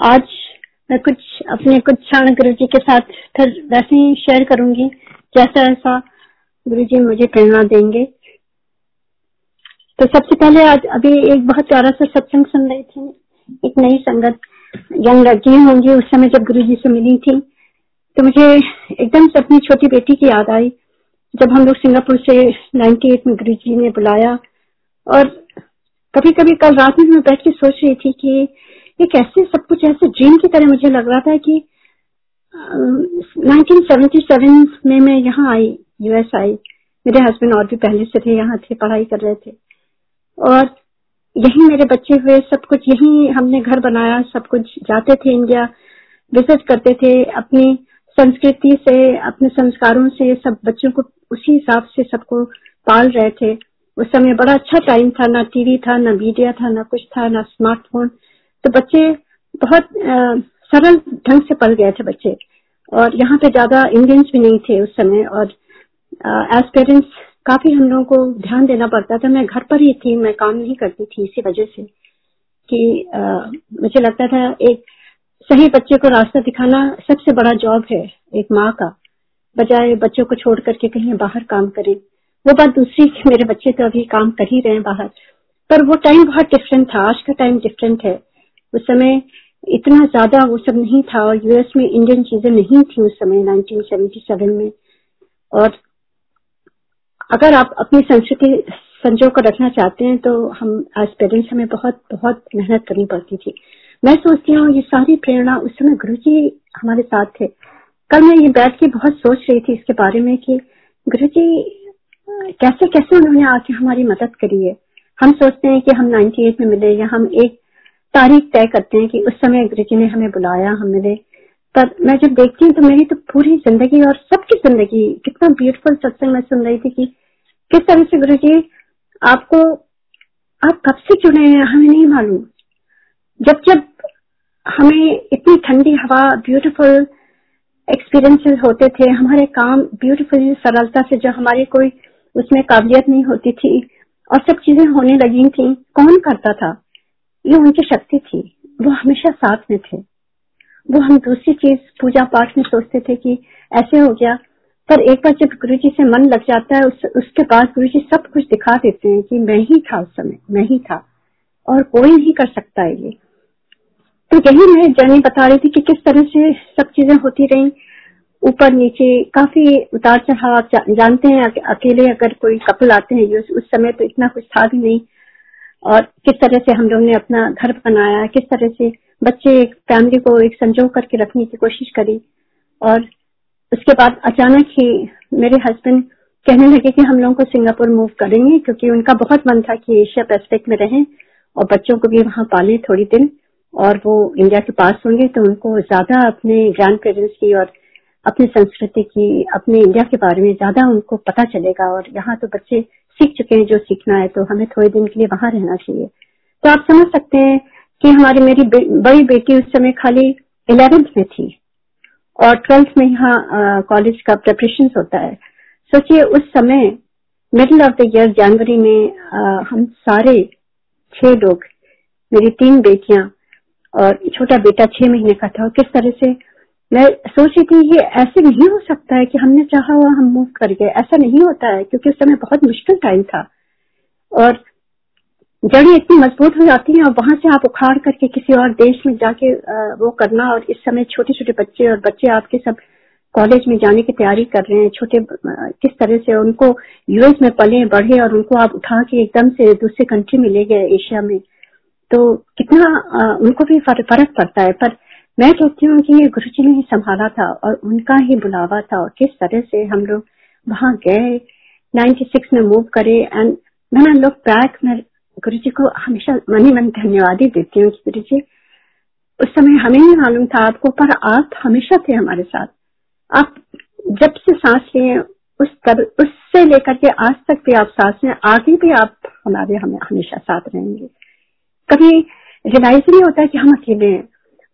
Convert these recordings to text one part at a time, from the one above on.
आज मैं कुछ अपने कुछ क्षण गुरु जी के साथ फिर वैसे ही शेयर करूँगी। जैसा ऐसा गुरु जी मुझे प्रेरणा देंगे। तो सबसे पहले आज अभी एक बहुत प्यारा सा सत्संग सुन रही थी। एक नई संगत, यंग लड़की होंगी, उस समय जब गुरु जी से मिली थी। तो मुझे एकदम से अपनी छोटी बेटी की याद आई। जब हम लोग सिंगापुर से 98 में गुरु जी ने बुलाया और कभी कभी कल रात में मैं बैठ के सोच रही थी कि ये कैसे सब कुछ ऐसे ड्रीम की तरह मुझे लग रहा था कि नाइनटीन सेवेंटी सेवन में मैं यहाँ आई यूएस आई। मेरे हस्बैंड और भी पहले से थे, यहाँ थे, पढ़ाई कर रहे थे। और यही मेरे बच्चे हुए, सब कुछ यही हमने घर बनाया, सब कुछ जाते थे इंडिया विज़िट करते थे, अपनी संस्कृति से, अपने संस्कारों से, सब बच्चों को उसी हिसाब से सबको पाल रहे थे। उस समय बड़ा अच्छा टाइम था, ना टीवी था, ना मीडिया था, ना कुछ था, ना स्मार्टफ़ोन तो बच्चे बहुत सरल ढंग से पल गए थे बच्चे। और यहाँ पे ज़्यादा इंडियंस भी नहीं थे उस समय। और एज पेरेंट्स काफ़ी हम लोगों को ध्यान देना पड़ता था। मैं घर पर ही थी मैं काम नहीं करती थी इसी वजह से कि आ, मुझे लगता था एक सही बच्चे को रास्ता दिखाना सबसे बड़ा जॉब है एक माँ का। बजाय बच्चों को छोड़ करके कहीं बाहर काम करे। वो बात दूसरी मेरे बच्चे तो अभी काम कर ही रहे हैं बाहर। पर वो टाइम बहुत डिफरेंट था। आज का टाइम डिफरेंट है। उस समय इतना ज़्यादा वो सब नहीं था और यूएस में इंडियन चीज़ें नहीं थी उस समय 1977 में। और अगर आप अपनी संस्कृति संजो कर रखना चाहते हैं तो हम एज पेरेंट्स हमें बहुत बहुत मेहनत करनी पड़ती थी। मैं सोचती हूँ ये सारी प्रेरणा उस समय गुरु जी हमारे साथ थे। कल मैं ये बैठ के बहुत सोच रही थी इसके बारे में कि गुरु जी कैसे कैसे उन्होंने आके हमारी मदद करी है? हम सोचते हैं कि हम 98 में मिले या हम एक तारीख तय करते हैं कि उस समय गुरु जी ने हमें बुलाया, हम मिले। पर मैं जब देखती हूँ तो मेरी तो पूरी ज़िंदगी और सबकी ज़िंदगी, कितना ब्यूटीफुल सत्संग मैं सुन रही थी कि किस तरह से गुरु जी आपको, आप कब से चुने हैं, हमें नहीं मालूम। जब जब हमें इतनी ठंडी हवा ब्यूटीफुल एक्सपीरियंसेस होते थे, हमारे काम ब्यूटीफुल सरलता से जो हमारी कोई उसमें काबिलियत नहीं होती थी, और सब चीज़ें होने लगी थी, कौन करता था? ये उनकी शक्ति थी। वो हमेशा साथ में थे। वो हम दूसरी चीज़ पूजा पाठ में सोचते थे कि ऐसे हो गया। पर एक बार जब गुरु जी से मन लग जाता है उस, उसके बाद गुरु जी सब कुछ दिखा देते हैं कि मैं ही था उस समय मैं ही था और कोई नहीं कर सकता है ये। तो यही मैं जर्नी बता रही थी कि किस तरह से सब चीज़ें होती रही। ऊपर नीचे काफ़ी उतार चढ़ाव जानते हैं अकेले अगर कोई कपल आते हैं उस समय तो इतना कुछ था भी नहीं। और किस तरह से हम लोग ने अपना घर बनाया, किस तरह से बच्चे एक फैमिली को एक संजो करके रखने की कोशिश करी। और उसके बाद अचानक ही मेरे हस्बैंड कहने लगे कि हम लोगों को सिंगापुर मूव करेंगे, क्योंकि उनका बहुत मन था कि एशिया पैसिफिक में रहें और बच्चों को भी वहाँ पाले थोड़ी दिन। और वो इंडिया के पास होंगे तो उनको ज़्यादा अपने ग्रैंड पेरेंट्स की और अपनी संस्कृति की, अपने इंडिया के बारे में ज़्यादा उनको पता चलेगा। और यहाँ तो बच्चे सीख चुके हैं जो सीखना है तो हमें थोड़े दिन के लिए वहाँ रहना चाहिए। तो आप समझ सकते हैं कि हमारी मेरी बे, बड़ी बेटी उस समय खाली इलेवेंथ में थी और ट्वेल्थ में यहाँ कॉलेज का प्रेपरेशन होता है। सोचिए उस समय मिडिल ऑफ़ द ईयर जनवरी में आ, हम सारे छह लोग मेरी तीन बेटियाँ और छोटा बेटा छह महीने का था किस तरह से मैं सोच रही थी ये ऐसे नहीं हो सकता है कि हमने चाहा हुआ हम मूव कर गए। ऐसा नहीं होता है, क्योंकि उस समय बहुत मुश्किल टाइम था। और जड़ें इतनी मज़बूत हो जाती हैं, और वहाँ से आप उखाड़ करके किसी और देश में जाके वो करना, और इस समय छोटे छोटे बच्चे और बच्चे आपके सब कॉलेज में जाने की तैयारी कर रहे हैं। छोटे किस तरह से उनको यूएस में पले बढ़े और उनको आप उठा के एकदम से दूसरे कंट्री में ले गए एशिया में। तो कितना उनको भी फ़र्क पड़ता है। पर मैं कहती हूँ कि ये गुरु जी ने ही संभाला था और उनका ही बुलावा था और किस तरह से हम लोग वहाँ गए। 96 में मूव करे एंड मैंने लोग बैक मैं गुरु जी को हमेशा मन ही मन धन्यवाद ही देती हूँ गुरु जी उस समय हमें नहीं मालूम था आपको, पर आप हमेशा थे हमारे साथ। आप जब से सांस लिए, उस तर उससे लेकर के आज तक भी आप सांस में आगे भी आप हमारे, हमें हमेशा साथ रहेंगे। कभी रिलाइज नहीं होता कि हम अकेले हैं।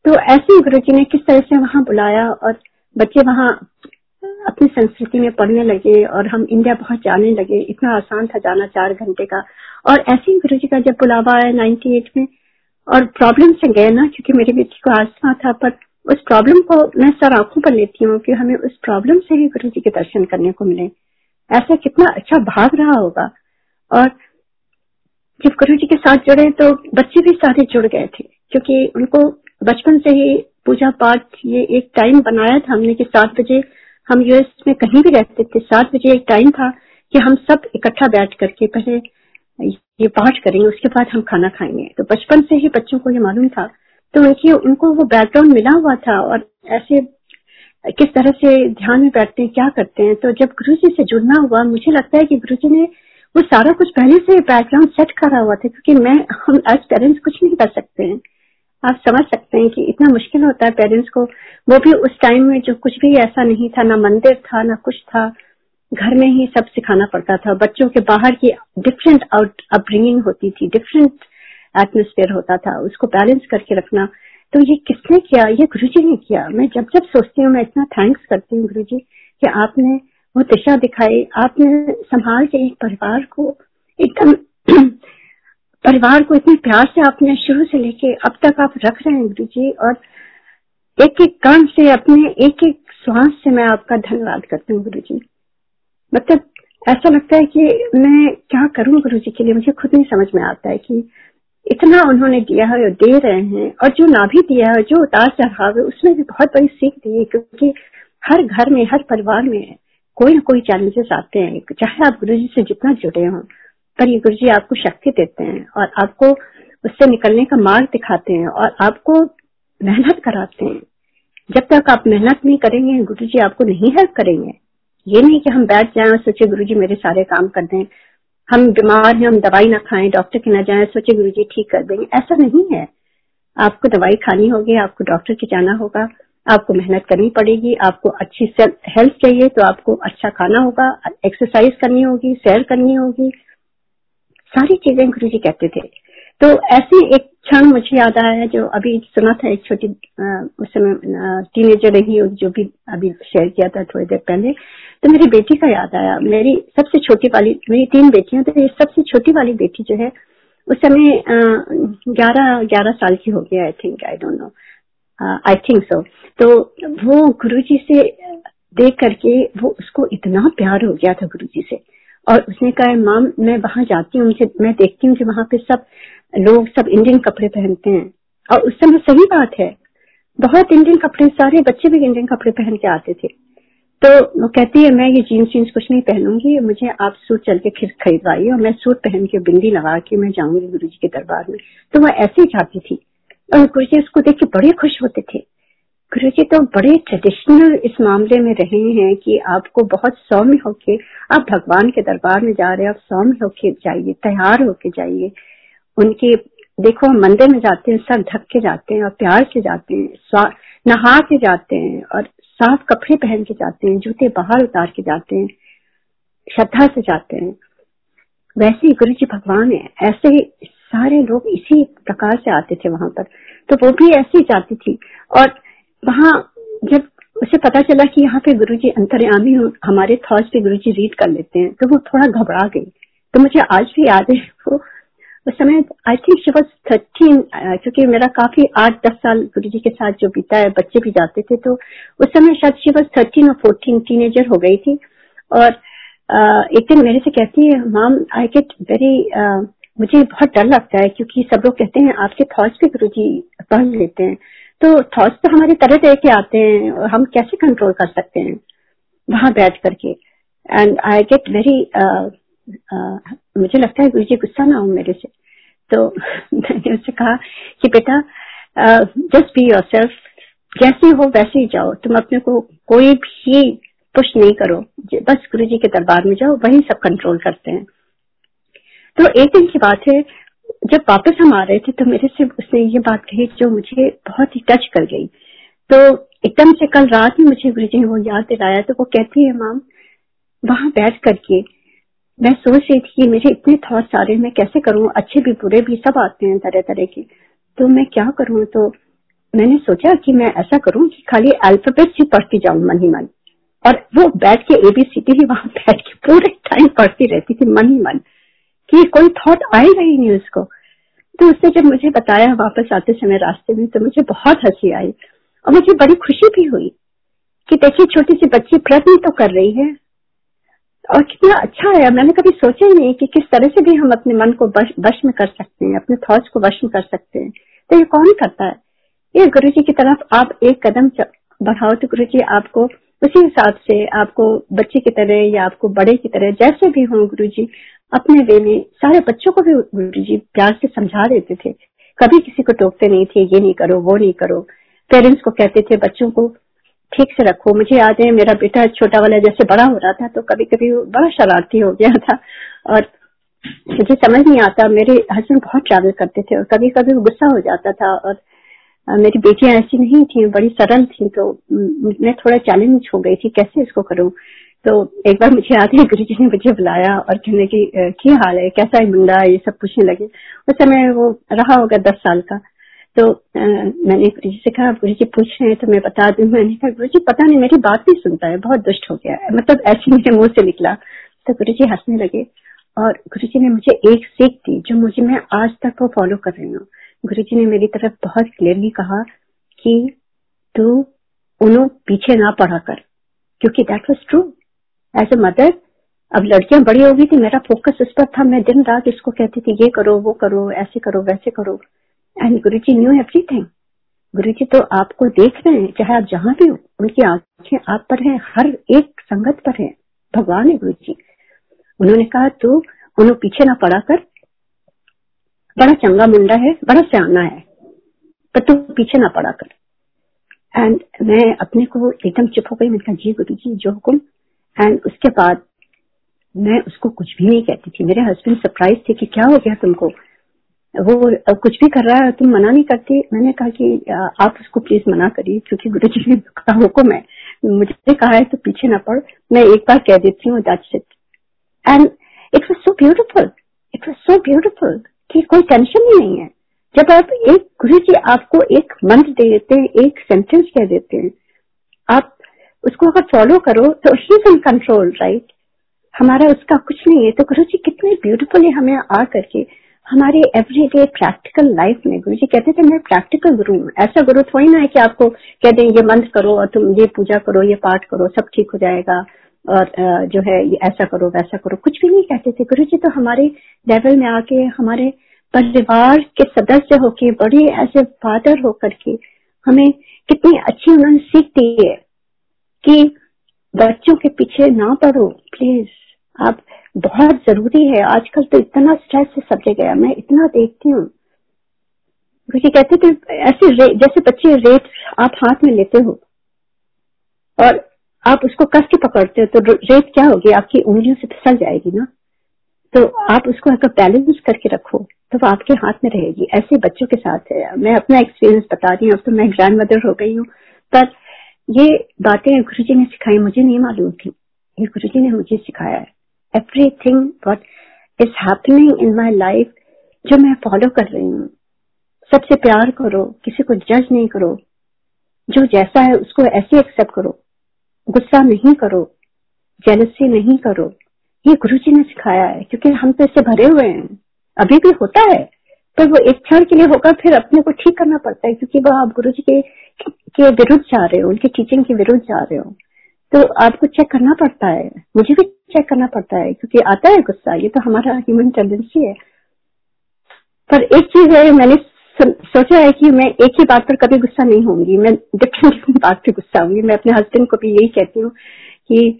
तो ऐसे गुरु जी ने किस तरह से वहाँ बुलाया और बच्चे वहाँ अपनी संस्कृति में पढ़ने लगे और हम इंडिया बहुत जाने लगे। इतना आसान था जाना चार घंटे का। और ऐसे ही गुरु जी का जब बुलावा आया नाइन्टी एट में, और प्रॉब्लम से गए ना, क्योंकि मेरी बेटी को आसमा था, पर उस प्रॉब्लम को मैं सर आँखों पर लेती हूँ कि हमें उस प्रॉब्लम से ही गुरु जी के दर्शन करने को मिले। ऐसा कितना अच्छा भाव रहा होगा। और जब गुरु जी के साथ जुड़े तो बच्चे भी सारे जुड़ गए थे, क्योंकि उनको बचपन से ही पूजा पाठ ये एक टाइम बनाया था हमने कि सात बजे हम यूएस में कहीं भी रहते थे, सात बजे एक टाइम था कि हम सब इकट्ठा बैठ करके पहले ये पाठ करेंगे, उसके बाद हम खाना खाएँगे। तो बचपन से ही बच्चों को ये मालूम था। तो उनकी उनको वो बैकग्राउंड मिला हुआ था और ऐसे किस तरह से ध्यान में बैठते हैं, क्या करते हैं। तो जब गुरु जी से जुड़ना हुआ, मुझे लगता है कि गुरु जी ने वो सारा कुछ पहले से बैकग्राउंड सेट करा हुआ था, क्योंकि मैं, हम एज पेरेंट्स कुछ नहीं कर सकते हैं। आप समझ सकते हैं कि इतना मुश्किल होता है पेरेंट्स को। वो भी उस टाइम में जो कुछ भी ऐसा नहीं था, ना मंदिर था, ना कुछ था, घर में ही सब सिखाना पड़ता था। बच्चों के बाहर की डिफरेंट अपब्रिंगिंग होती थी डिफरेंट एटमोस्फेयर होता था, उसको बैलेंस करके रखना। तो ये किसने किया? ये गुरु जी ने किया। मैं जब जब सोचती हूँ, मैं इतना थैंक्स करती हूँ गुरु जी कि आपने वो दिशा दिखाई, आपने संभाल के एक परिवार को एकदम परिवार को इतने प्यार से आपने शुरू से लेके अब तक आप रख रहे हैं गुरु जी, और एक एक कण से, अपने एक एक श्वास से मैं आपका धन्यवाद करती हूँ गुरु जी। मतलब ऐसा लगता है कि मैं क्या करूँ गुरु जी के लिए, मुझे खुद नहीं समझ में आता है कि इतना उन्होंने दिया है और दे रहे हैं, और जो ना भी दिया है, जो उतार चढ़ाव है, उसमें भी बहुत बड़ी सीख दी है, क्योंकि हर घर में, हर परिवार में कोई ना कोई चैलेंजेस आते हैं, चाहे आप गुरु जी से जितना जुड़े हों पर ये गुरु जी आपको शक्ति देते हैं और आपको उससे निकलने का मार्ग दिखाते हैं और आपको मेहनत कराते हैं। जब तक आप मेहनत नहीं करेंगे गुरु जी आपको नहीं हेल्प करेंगे। ये नहीं कि हम बैठ जाए और सोचे गुरु जी मेरे सारे काम कर दें। हम बीमार हैं, हम दवाई ना खाएँ डॉक्टर के ना जाए, सोचे गुरु जी ठीक कर देंगे। ऐसा नहीं है। आपको दवाई खानी होगी, आपको डॉक्टर के जाना होगा, आपको मेहनत करनी पड़ेगी, आपको अच्छी हेल्थ चाहिए तो आपको अच्छा खाना होगा एक्सरसाइज करनी होगी सैर करनी होगी। सारी चीज़ें गुरु जी कहते थे। तो ऐसी एक क्षण मुझे याद आया जो अभी सुना था एक छोटी उस समय टीनेजर रही जो भी अभी शेयर किया था थोड़ी देर पहले। तो मेरी बेटी का याद आया। मेरी सबसे छोटी वाली, मेरी तीन बेटियाँ तो ये सबसे छोटी वाली बेटी जो है, उस समय ग्यारह ग्यारह साल की हो गया I think I don't know I think so तो वो गुरु जी से देख करके वो उसको इतना प्यार हो गया था गुरु जी से। और उसने कहा माम मैं वहाँ जाती हूँ मैं देखती हूँ कि वहाँ पे सब लोग सब इंडियन कपड़े पहनते हैं। और उस समय सही बात है, बहुत इंडियन कपड़े, सारे बच्चे भी इंडियन कपड़े पहन के आते थे। तो वो कहती है, मैं ये जीन्स जीन्स कुछ नहीं पहनूँगी, मुझे आप सूट चल के खिर खरीदवाइए और मैं सूट पहन के बिंदी लगा के मैं जाऊँगी गुरु जी के दरबार में। तो वह ऐसे ही चाहती थी। और गुरु जी उसको देख के बड़े खुश होते थे। गुरु जी तो बड़े ट्रेडिशनल इस मामले में रहे हैं कि आपको बहुत सौम्य होके, आप भगवान के दरबार में जा रहे हैं, आप सौम्य होके जाइए, तैयार होके जाइए। उनके, देखो मंदिर में जाते हैं, सब ढक के जाते हैं और प्यार से जाते हैं नहा के जाते हैं और साफ़ कपड़े पहन के जाते हैं, जूते बाहर उतार के जाते हैं, श्रद्धा से जाते हैं। वैसे ही गुरु जी भगवान है, ऐसे ही सारे लोग इसी प्रकार से आते थे वहाँ पर। तो वो भी ऐसे ही जाती थी और वहाँ जब उसे पता चला कि यहाँ पे गुरु जी अंतर्यामी हमारे थॉट्स पे गुरु जी रीड कर लेते हैं तो वो थोड़ा घबरा गई। तो मुझे आज भी याद है वो उस समय I think she was thirteen क्योंकि मेरा काफ़ी आठ दस साल गुरु जी के साथ जो बीता है बच्चे भी जाते थे तो उस समय शायद शी वॉज़ थर्टीन और फोर्टीन टीनेजर हो गई थी। और uh, एक दिन मेरे से कहती है माम आई गेट वेरी मुझे बहुत डर लगता है क्योंकि सब लोग कहते हैं आपके थॉट्स भी गुरु जी पढ़ लेते हैं। तो थॉट्स तो हमारे तरह तरह के आते हैं, हम कैसे कंट्रोल कर सकते हैं? वहाँ बैठ करके। एंड आई गेट वेरी मुझे लगता है गुरु जी गुस्सा ना हो मेरे से। तो मैंने उससे कहा कि बेटा जस्ट बी योर सेल्फ जैसे हो वैसे ही जाओ। तुम अपने को कोई भी पुश नहीं करो। बस गुरु जी के दरबार में जाओ। वही सब कंट्रोल करते हैं। तो एक दिन की बात है जब वापस हम आ रहे थे तो मेरे से उसने ये बात कही जो मुझे बहुत ही टच कर गई। तो एकदम से कल रात में मुझे गुरु जी ने वो याद दिलाया तो वो कहती है, माम, वहाँ बैठ करके मैं सोच रही थी कि मेरे इतने थॉट्स आ रहे हैं, मैं कैसे करूँ? अच्छे भी, बुरे भी सब आते हैं तरह तरह के। तो मैं क्या करूँ? तो मैंने सोचा कि मैं ऐसा करूँ कि खाली अल्फ़ाबेट ही पढ़ती जाऊँ मन ही मन। और वो बैठ के एबीसीडी भी वहाँ बैठ के पूरे टाइम पढ़ती रहती थी मन ही मन। कि कोई थॉट आएगा ही नहीं उसको तो उसने जब मुझे बताया वापस आते समय रास्ते में तो मुझे बहुत हँसी आई और मुझे बड़ी खुशी भी हुई कि देखिए छोटी सी बच्ची प्रयत्न तो कर रही है। और कितना अच्छा है मैंने कभी सोचा ही नहीं कि किस तरह से भी हम अपने मन को वश में कर सकते हैं, अपने थॉट्स को वश में कर सकते हैं। तो ये कौन करता है? ये गुरु जी की तरफ़ आप एक कदम बढ़ाओ तो गुरु जी आपको उसी हिसाब से, आपको बच्चे की तरह या आपको बड़े की तरह जैसे भी हो गुरु जी अपने वे में सारे बच्चों को भी गुरु जी प्यार से समझा देते थे। कभी किसी को टोकते नहीं थे, ये नहीं करो, वो नहीं करो। पेरेंट्स को कहते थे, बच्चों को ठीक से रखो, मुझे याद है, मेरा बेटा छोटा वाला जैसे बड़ा हो रहा था तो कभी कभी बड़ा शरारती हो गया था। और मुझे समझ नहीं आता, मेरे हस्बैंड बहुत ट्रैवल करते थे और कभी कभी गुस्सा हो जाता था और मेरी बेटियाँ ऐसी नहीं थी, बड़ी सरल थी तो मैं थोड़ा चैलेंज हो गई थी, कैसे इसको करूँ? तो एक बार मुझे याद है गुरु जी ने मुझे बुलाया और कहने की क्या हाल है? कैसा है मुंडा? ये सब पूछने लगे। उस समय वो रहा होगा दस साल का। तो आ, मैंने गुरु जी से कहा गुरु जी पूछ रहे हैं तो मैं बता दू। मैंने कहा गुरु जी पता नहीं मेरी बात नहीं सुनता है बहुत दुष्ट हो गया है। मतलब ऐसे मेरे मुँह से निकला। तो गुरु जी हंसने लगे और गुरु जी ने मुझे एक सीख दी जो मुझे मैं आज तक वो फॉलो कर रही हूँ। गुरु जी ने मेरी तरफ़ बहुत क्लियरली कहा कि तू उन्हों पीछे ना पढ़ा कर क्योंकि that was true as a mother अब लड़कियाँ बड़ी हो गई थी, मेरा फोकस उस पर था। मैं दिन रात इसको कहती थी, ये करो, वो करो, ऐसे करो, वैसे करो। And Guru ji new everything गुरु जी तो आपको देख रहे हैं, चाहे आप जहाँ भी हो, उनकी आँखें आप पर है, हर एक संगत पर है। भगवान है गुरु जी उन्होंने कहा, तू उन्होंने पीछे ना पड़ा कर बड़ा चंगा मुंडा है, बड़ा सियाना है, पर तू पीछे ना पड़ा कर एंड मैं अपने को एकदम चुप हो गई। मैंने कहा, जी गुरु जी जो हुक्म एंड उसके बाद मैं उसको कुछ भी नहीं कहती थी। मेरे हस्बैंड सरप्राइज़ थे कि क्या हो गया तुमको? वो कुछ भी कर रहा है, तुम मना नहीं करती? मैंने कहा कि आप उसको प्लीज़ मना करिए, क्योंकि गुरु जी ने कहा हुक्म है मुझे कहा है तो पीछे ना पड़। मैं एक बार कह देती हूँ that's it and it was so beautiful it was so beautiful कि कोई टेंशन ही नहीं है। जब आप एक गुरु जी आपको एक मंत्र दे देते हैं, एक सेंटेंस कह देते हैं, आप उसको अगर फॉलो करो तो ही इन कंट्रोल राइट हमारा उसका कुछ नहीं है। तो गुरु जी, कितने ब्यूटीफुली हमें आ करके हमारे एवरीडे प्रैक्टिकल लाइफ में, गुरु जी कहते थे, मैं प्रैक्टिकल गुरु हूँ। ऐसा गुरु थोड़ी ना है कि आपको कह दें, ये मंत्र करो और तुम ये पूजा करो, ये पाठ करो, सब ठीक हो जाएगा और जो है, ये ऐसा करो, वैसा करो। कुछ भी नहीं कहते थे। गुरु जी तो हमारे लेवल में आके, हमारे परिवार के सदस्य होके, बड़े ऐसे फादर होकर के हमें कितनी अच्छी उन्होंने सीख दी है। कि बच्चों के पीछे ना पड़ो प्लीज़ आप बहुत ज़रूरी है। आजकल तो इतना स्ट्रेस है सब जगह मैं इतना देखती हूँ। क्योंकि कहते थे ऐसे जैसे बच्चे रेत आप हाथ में लेते हो और आप उसको कस के पकड़ते हो तो रेत क्या होगी? आपकी उंगलियों से फिसल जाएगी ना। तो आप उसको अगर बैलेंस करके रखो तो वो आपके हाथ में रहेगी। ऐसे बच्चों के साथ है। मैं अपना एक्सपीरियंस बता रही हूँ। अब तो मैं ग्रैंड मदर हो गई हूँ। पर ये बातें गुरु जी ने सिखाई, मुझे नहीं मालूम थी। ये गुरु जी ने मुझे सिखाया है। Everything what is happening in my life जो मैं फॉलो कर रही हूँ, सबसे प्यार करो, किसी को जज नहीं करो, जो जैसा है उसको ऐसे एक्सेप्ट करो। गुस्सा नहीं करो जेलसी नहीं करो। ये गुरु जी ने सिखाया है, क्योंकि हम तो इससे भरे हुए हैं। अभी भी होता है, पर वो एक क्षण के लिए होगा, फिर अपने को ठीक करना पड़ता है, क्योंकि वह आप गुरु जी के के विरुद्ध जा रहे हो, उनकी टीचिंग के विरुद्ध जा रहे हो तो आपको चेक करना पड़ता है। मुझे भी चेक करना पड़ता है, क्योंकि आता है गुस्सा, ये तो हमारा ह्यूमन टेंडेंसी है। पर एक चीज़ है, मैंने सोचा है कि मैं एक ही बात पर कभी गुस्सा नहीं होंगी मैं डिफरेंट डिफरेंट बात पे गुस्सा होंगी मैं अपने हस्बैंड को भी यही कहती हूँ कि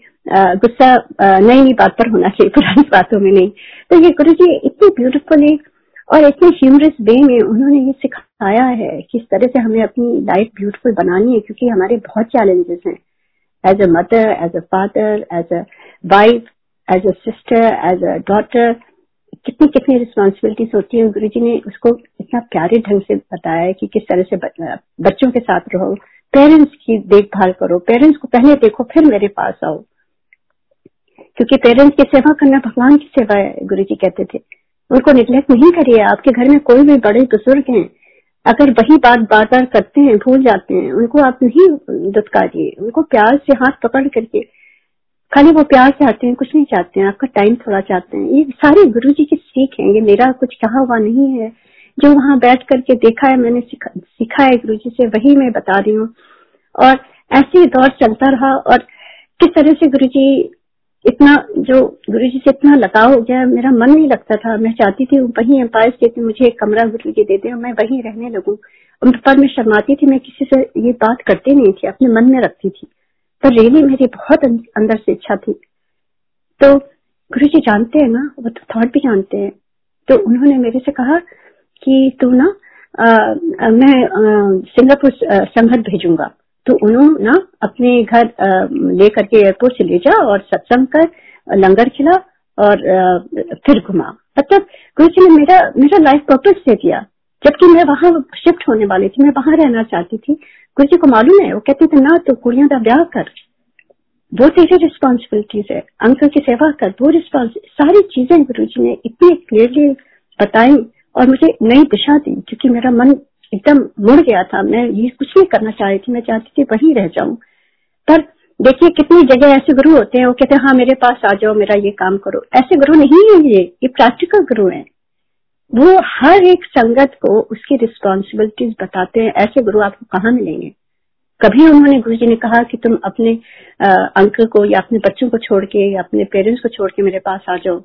गुस्सा नई नई बात पर होना चाहिए, पुरानी बातों में नहीं। तो ये गुरु जी इतनी ब्यूटिफुली और इतने ह्यूमरस वे में उन्होंने ये सिखाया है किस तरह से हमें अपनी लाइफ ब्यूटीफुल बनानी है, क्योंकि हमारे बहुत चैलेंजेस हैं। As a mother as a father as a wife as a sister as a daughter कितनी कितनी रिस्पॉन्सिबिलिटीज होती है। गुरु जी ने उसको इतना प्यारे ढंग से बताया है कि किस तरह से बच्चों के साथ रहो पेरेंट्स की देखभाल करो पेरेंट्स को पहले देखो, फिर मेरे पास आओ। क्योंकि पेरेंट्स की सेवा करना भगवान की सेवा है गुरु जी कहते थे। उनको निग्लेक्ट नहीं करिए, आपके घर में कोई भी बड़े बुज़ुर्ग हैं अगर वही बात बार बार करते हैं, भूल जाते हैं, उनको आप नहीं दुत्कारिए उनको प्यार से हाथ पकड़ करके, खाली वो प्यार चाहते हैं, कुछ नहीं चाहते हैं, आपका टाइम थोड़ा चाहते हैं। ये सारे गुरु जी की सीख है, ये मेरा कुछ कहा हुआ नहीं है। जो वहाँ बैठ करके देखा है, मैंने सीखा है गुरु जी से, वही मैं बता रही हूँ। और ऐसे दौर चलता रहा, और किस तरह से गुरु जी इतना जो गुरु जी से इतना लगाव हो गया मेरा मन नहीं लगता था। मैं चाहती थी वही एम्पायर स्टेट में मुझे एक कमरा गुरु जी दे दे और मैं वहीं रहने लगूं। पर मैं शर्माती थी मैं किसी से ये बात करती नहीं थी अपने मन में रखती थी। तो रियली मेरी बहुत अं-, अंदर से इच्छा थी। तो गुरु जी जानते हैं ना वो तो थॉट भी जानते हैं। तो उन्होंने मेरे से कहा कि तू ना आ, मैं सिंगापुर संगत भेजूँगा। तो उन्होंने ना अपने घर लेकर के एयरपोर्ट से ले जा और सत्संग कर, लंगर खिला और फिर घुमा। मतलब गुरु जी ने मेरा मेरा लाइफ पर्पज दे दिया। जबकि मैं वहाँ शिफ्ट होने वाली थी, मैं वहाँ रहना चाहती थी। गुरु जी को मालूम है, वो कहते थे, ना तो कुड़ियों का ब्याह कर। वो तेरी रिस्पॉन्सिबिलिटीज है। अंकल की सेवा कर। वो रिस्पॉन्स सारी चीज़ें गुरु जी ने इतनी क्लियरली बताई और मुझे नई दिशा दी, क्योंकि मेरा मन एकदम मुड़ गया था। मैं ये कुछ नहीं करना चाह रही थी, मैं चाहती थी वहीं रह जाऊँ। पर देखिए कितनी जगह ऐसे गुरु होते हैं, वो कहते हैं हाँ मेरे पास आ जाओ, मेरा ये काम करो। ऐसे गुरु नहीं है ये ये प्रैक्टिकल गुरु हैं। वो हर एक संगत को उसकी रिस्पॉन्सिबिलिटीज बताते हैं, ऐसे गुरु आपको कहाँ मिलेंगे? कभी उन्होंने गुरु जी ने कहा कि तुम अपने अंकल को या अपने बच्चों को छोड़ के या अपने पेरेंट्स को छोड़ के मेरे पास आ जाओ।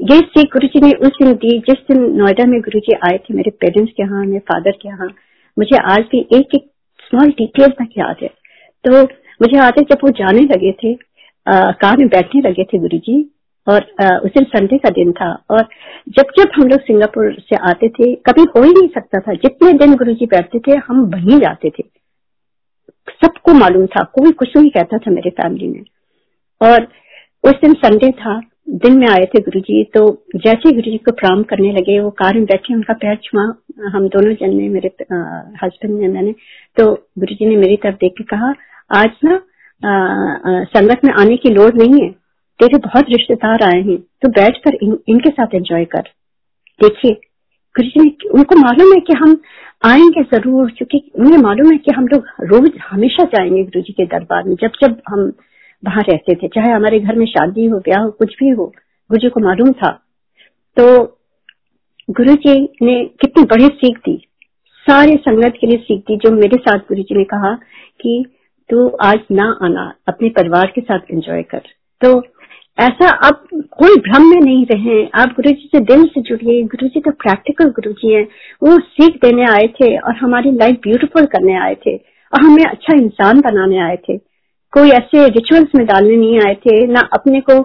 ये सीख गुरु जी ने उस दिन दी जिस दिन नोएडा में गुरु जी आए थे मेरे पेरेंट्स के यहाँ मेरे फादर के यहाँ मुझे आज भी एक एक स्मॉल डिटेल तक याद है। तो मुझे याद है जब वो जाने लगे थे कार में बैठने लगे थे गुरु जी और आ, उस दिन संडे का दिन था और जब जब हम लोग सिंगापुर से आते थे कभी हो ही नहीं सकता था जितने दिन गुरु जी बैठते थे हम वहीं जाते थे। सबको मालूम था कोई कुछ नहीं कहता था मेरे फैमिली में। और उस दिन संडे था दिन में आए थे गुरु जी तो जैसे गुरु जी को प्रणाम करने लगे वो कार में बैठे उनका पैर छुआ हम दोनों जन ने मेरे हस्बैंड ने मैंने। तो गुरु जी ने मेरी तरफ़ देख के कहा आज ना संगत में आने की लोड़ नहीं है तेरे बहुत रिश्तेदार आए हैं तो बैठ कर इन, इनके साथ एंजॉय कर। देखिए गुरु जी ने उनको मालूम है कि हम आएँगे ज़रूर क्योंकि उन्हें मालूम है कि हम लोग रोज हमेशा जाएँगे गुरु जी के दरबार में जब जब हम वहाँ रहते थे, चाहे हमारे घर में शादी हो, ब्याह हो, कुछ भी हो गुरु को मालूम था। तो गुरु जी ने कितनी बड़ी सीख दी। सारे संगत के लिए सीख दी, जो मेरे साथ गुरु जी ने कहा कि तू आज ना आना, अपने परिवार के साथ एंजॉय कर। तो ऐसा आप कोई भ्रम में नहीं रहे। आप गुरु जी से दिल से जुड़िए। गुरु जी तो प्रैक्टिकल गुरु जी है। वो सीख देने आए थे और हमारी लाइफ ब्यूटीफुल करने आए थे और हमें अच्छा इंसान बनाने आए थे। कोई ऐसे रिचुअल्स में डालने नहीं आए थे, ना अपने को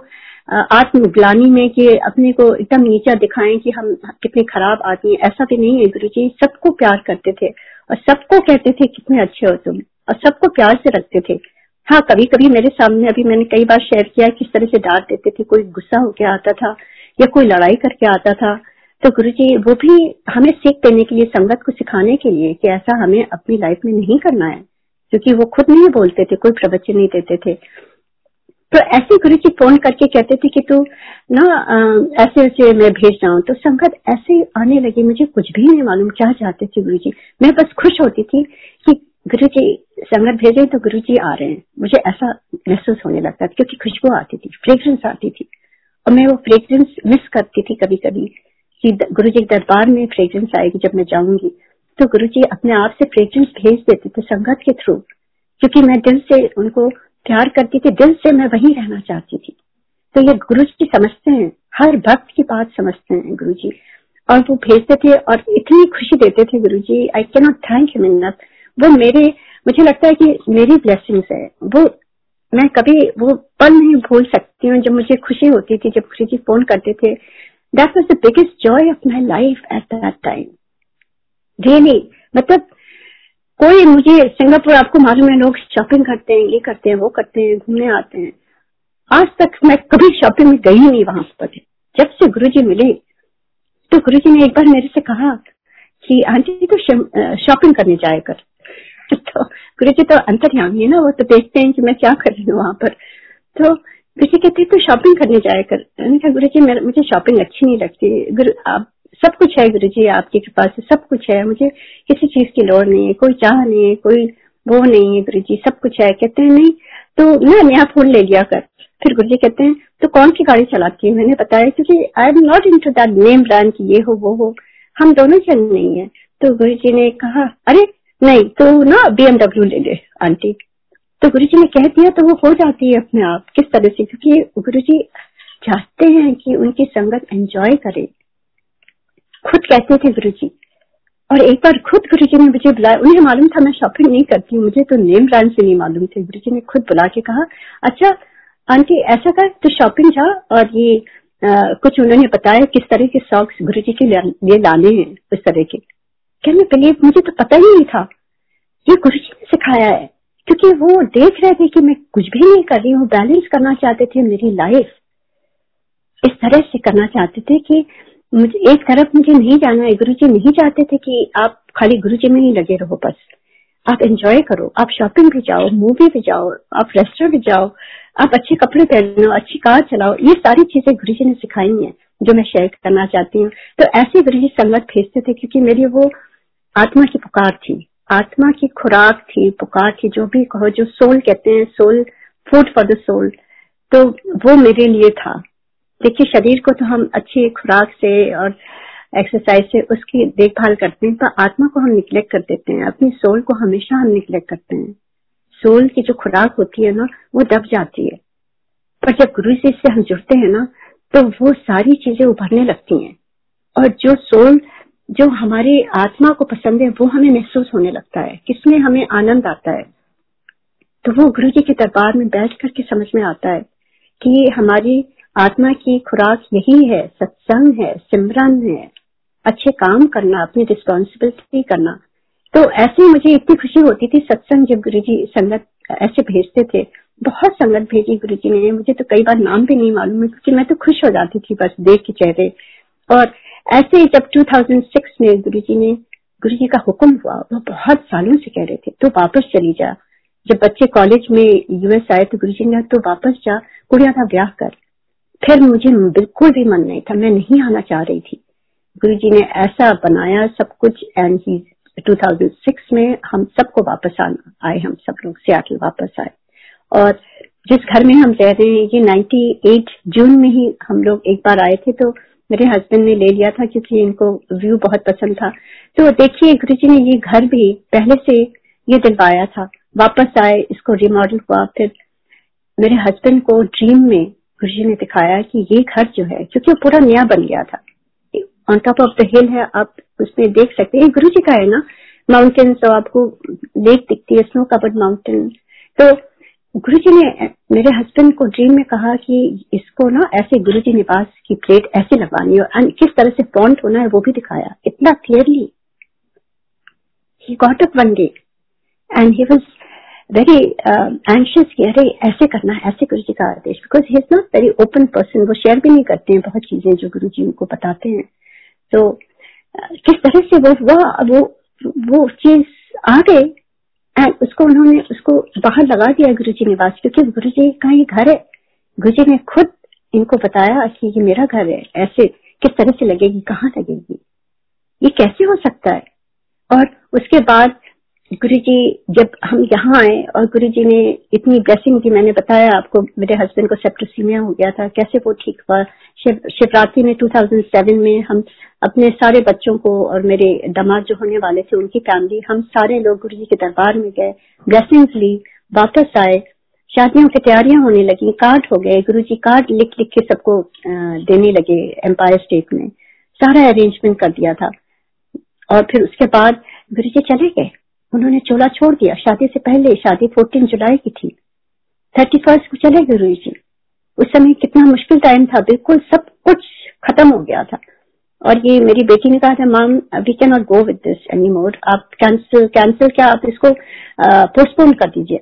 आत्मग्लानी में कि अपने को एकदम नीचा दिखाएँ कि हम कितने खराब आदमी ऐसा भी नहीं है गुरु जी सबको प्यार करते थे और सबको कहते थे कितने अच्छे हो तुम और सबको प्यार से रखते थे। हाँ कभी कभी मेरे सामने अभी मैंने कई बार शेयर किया किस तरह से डांट देते थे, कोई गुस्सा होके आता था या कोई लड़ाई करके आता था। तो गुरु जी वो भी हमें सीख देने के लिए, संगत को सिखाने के लिए कि ऐसा हमें अपनी लाइफ में नहीं करना है। क्योंकि वो खुद नहीं बोलते थे, कोई प्रवचन नहीं देते थे। तो ऐसे गुरु जी फ़ोन करके कहते थे कि तू ना ऐसे ऐसे मैं भेज रहा हूँ। तो संगत ऐसे आने लगी, मुझे कुछ भी नहीं मालूम क्या चाहते थे गुरु जी। मैं बस खुश होती थी कि गुरु जी, संगत भेजे तो गुरु जी आ रहे हैं। मुझे ऐसा महसूस होने लगता था क्योंकि खुशबू आती थी फ्रेग्रेंस आती थी। और मैं वो फ्रेग्रेंस मिस करती थी कभी कभी कि गुरु जी दरबार में फ्रेग्रेंस आएगी जब मैं जाऊँगी। तो गुरु जी अपने आप से फ्रेग्रेंस भेज देते थे संगत के थ्रू, क्योंकि मैं दिल से उनको प्यार करती थी, दिल से मैं वहीं रहना चाहती थी। तो ये गुरु जी समझते हैं, हर भक्त की बात समझते हैं गुरु जी और वो भेजते थे और इतनी खुशी देते थे गुरु जी आई के नॉट थैंक यू मिन्नत वो मेरे, मुझे लगता है कि मेरी ब्लेसिंग्स है। वो, मैं कभी वो पल नहीं भूल सकती हूँ जब मुझे खुशी होती थी, जब गुरु जी फ़ोन करते थे। That was the biggest joy of my life at that time really मतलब कोई मुझे सिंगापुर, आपको मालूम है, लोग शॉपिंग करते हैं, ये करते हैं, वो करते हैं, घूमने आते हैं। आज तक मैं कभी शॉपिंग में गई नहीं वहाँ पर। जब से गुरु जी मिले तो गुरु जी ने एक बार मेरे से कहा कि, आंटी तो शॉपिंग करने जाए कर तो गुरु जी तो अंतर्यामी है ना, वो तो देखते हैं कि मैं क्या कर रही हूँ वहाँ पर। तो गुरु जी कहते तो शॉपिंग करने जाया कर गुरु जी मुझे शॉपिंग अच्छी नहीं लगती। गुरु, आप सब कुछ है गुरु जी आपकी कृपा से सब कुछ है। मुझे किसी चीज़ की लोड़ नहीं है, कोई चाह नहीं है, कोई वो नहीं है गुरु जी सब कुछ है। कहते हैं, नहीं तो ना नया फ़ोन ले लिया कर। फिर गुरु जी कहते हैं तो कौन सी गाड़ी चलाती है? मैंने बताया, क्योंकि I am not into that name brand की ये हो, वो हो। हम दोनों जन नहीं है। तो गुरु जी ने कहा, अरे, नहीं तो ना बीएमडब्ल्यू ले ले, आंटी। तो गुरु जी ने कह दिया तो वो हो जाती है अपने आप, किस तरह से? क्योंकि गुरु जी चाहते हैं कि उनकी संगत एंजॉय करे। खुद कहते थे गुरु जी। और एक बार खुद गुरु जी ने मुझे बुलाया उन्हें मालूम था मैं शॉपिंग नहीं करती हूँ मुझे तो नेम ब्रांड से नहीं मालूम थे। गुरु जी ने खुद बुला के कहा अच्छा आंटी ऐसा कर तो शॉपिंग जा और ये आ, कुछ उन्होंने बताया किस तरह के सॉक्स गुरु जी के लिए लाने हैं उस तरह के। क्या मैं बिलीव मुझे तो पता ही नहीं था। ये गुरु जी ने सिखाया है क्योंकि वो देख रहे थे कि मैं कुछ भी नहीं कर रही हूँ बैलेंस करना चाहते थे मेरी लाइफ इस तरह से करना चाहते थे कि मुझे, एक तरफ़ मुझे नहीं जाना है गुरु जी नहीं चाहते थे कि आप खाली गुरु जी में ही लगे रहो बस। आप एंजॉय करो, आप शॉपिंग भी जाओ मूवी भी जाओ, आप रेस्टोरेंट भी जाओ, आप अच्छे कपड़े पहनो, अच्छी कार चलाओ, ये सारी चीज़ें गुरु जी ने सिखाई हैं, जो मैं शेयर करना चाहती हूँ। तो ऐसे गुरु जी संगत भेजते थे क्योंकि मेरी वो आत्मा की पुकार थी, आत्मा की खुराक थी, पुकार थी, जो भी कहो, जो सोल कहते हैं soul food for the soul तो वो मेरे लिए था। देखिए, शरीर को तो हम अच्छी खुराक से और एक्सरसाइज से उसकी देखभाल करते हैं पर आत्मा को हम निग्लेक्ट कर देते हैं। अपनी सोल को हमेशा हम निग्लेक्ट करते हैं। सोल की जो खुराक होती है ना, वो दब जाती है। पर जब गुरु जी से हम जुड़ते हैं ना तो वो सारी चीज़ें उभरने लगती हैं। और जो सोल जो हमारी आत्मा को पसंद है, वो हमें महसूस होने लगता है। किसमें हमें आनंद आता है? तो वो गुरु जी के दरबार में बैठ करके समझ में आता है कि हमारी आत्मा की खुराक यही है, सत्संग है, सिमरन है। अच्छे काम करना, अपनी रिस्पॉन्सिबिलिटी करना। तो ऐसे मुझे इतनी खुशी होती थी सत्संग जब गुरु जी संगत ऐसे भेजते थे। बहुत संगत भेजी गुरु जी ने। मुझे तो कई बार नाम भी नहीं मालूम है क्योंकि मैं तो खुश हो जाती थी बस देख के चेहरे। और ऐसे ही जब 2006 में गुरु जी ने गुरु जी का हुक्म हुआ, वो बहुत सालों से कह रहे थे तो वापस चली जा। जब बच्चे कॉलेज में यूएस आए तो गुरु जी ने तो वापस जा कुड़िया का ब्याह कर। फिर मुझे बिल्कुल भी मन नहीं था। मैं नहीं आना चाह रही थी। गुरु जी ने ऐसा बनाया सब कुछ एंड ही 2006 में हम सबको वापस आना, आए हम सब लोग सियाटल वापस आए। और जिस घर में हम रह रहे हैं, ये 98 जून में ही हम लोग एक बार आए थे तो मेरे हस्बैंड ने ले लिया था क्योंकि इनको व्यू बहुत पसंद था। तो देखिए गुरु जी ने ये घर भी पहले से ये दिलवाया था। वापस आए, इसको रिमॉडल हुआ, फिर मेरे हस्बैंड को ड्रीम में गुरु ने दिखाया कि ये घर जो है क्योंकि वो पूरा नया बन गया था on top of the hill है, आप उसमें देख सकते हैं गुरु जी का है ना माउंटेन तो आपको लेक दिखती है स्नो कवर्ड माउंटेन तो गुरु जी ने, मेरे हस्बैंड को ड्रीम में कहा कि इसको ना ऐसे गुरु जी निवास की प्लेट ऐसे लगवानी और किस तरह से फॉन्ट होना है वो भी दिखाया, इतना clearly he got up one day and he was very anxious कि अरे ऐसे करना है ऐसे गुरु जी का आदेश। Because he is not very open person वो शेयर भी नहीं करते हैं बहुत चीज़ें जो गुरु जी उनको बताते हैं। तो uh, किस तरह से वो हुआ वो वो चीज़ आ गए एंड उसको उन्होंने उसको बाहर लगा दिया गुरु जी निवास क्योंकि गुरु जी का ये घर है। गुरु जी ने खुद इनको बताया कि ये मेरा घर है ऐसे किस तरह से लगेगी कहाँ लगेगी? ये कैसे हो सकता है? और उसके बाद गुरु जी, जब हम यहाँ आए और गुरु जी ने इतनी ब्लेसिंग की मैंने बताया आपको, मेरे हस्बैंड को सेप्टोसीमिया हो गया था, कैसे वो ठीक हुआ? शिवरात्रि में 2007 में हम अपने सारे बच्चों को और मेरे दमाद जो होने वाले थे, उनकी फैमिली हम सारे लोग गुरु जी के दरबार में गए ब्लेसिंग ली, वापस आए, शादियों की तैयारियाँ होने लगी कार्ड हो गए, गुरु जी कार्ड लिख लिख के सबको देने लगे एम्पायर स्टेट में, सारा अरेंजमेंट कर दिया था। और फिर उसके बाद गुरु जी चले गए। उन्होंने चोला छोड़ दिया। शादी से पहले शादी फोर्टीन जुलाई की थी। थर्टी फ़र्स्ट को चले गुरु जी। उस समय कितना मुश्किल टाइम था। बिल्कुल सब कुछ खत्म हो गया था। और ये मेरी बेटी ने कहा था, ma'am we can not go with this any more आप कैंसिल कैंसिल क्या? आप इसको पोस्टपोन कर दीजिए।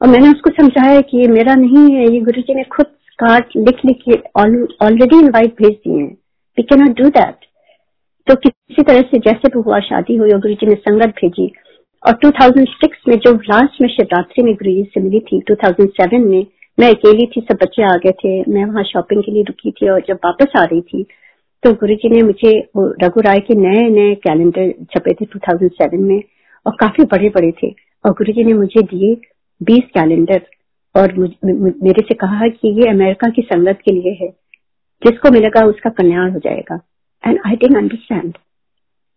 और मैंने उसको समझाया कि ये मेरा नहीं है। ये गुरु जी ने खुद कार्ड लिख लिख के ऑलरेडी इनवाइट भेज दिए हैं। We can not do that तो किसी तरह से जैसे भी हुआ, शादी हुई और गुरु जी ने संगत भेजी। और 2006 में जो लास्ट में शिवरात्रि में गुरु जी से मिली थी 2007 में मैं अकेली थी, सब बच्चे आ गए थे। मैं वहाँ शॉपिंग के लिए रुकी थी और जब वापस आ रही थी तो गुरु जी ने मुझे रघु राय के नए नए कैलेंडर छपे थे 2007 में और काफ़ी बड़े बड़े थे। और गुरु जी ने मुझे दिए 20 कैलेंडर और मेरे से कहा कि ये अमेरिका की संगत के लिए है। जिसको मिलेगा उसका कल्याण हो जाएगा। एंड आई डेंट अंडरस्टैंड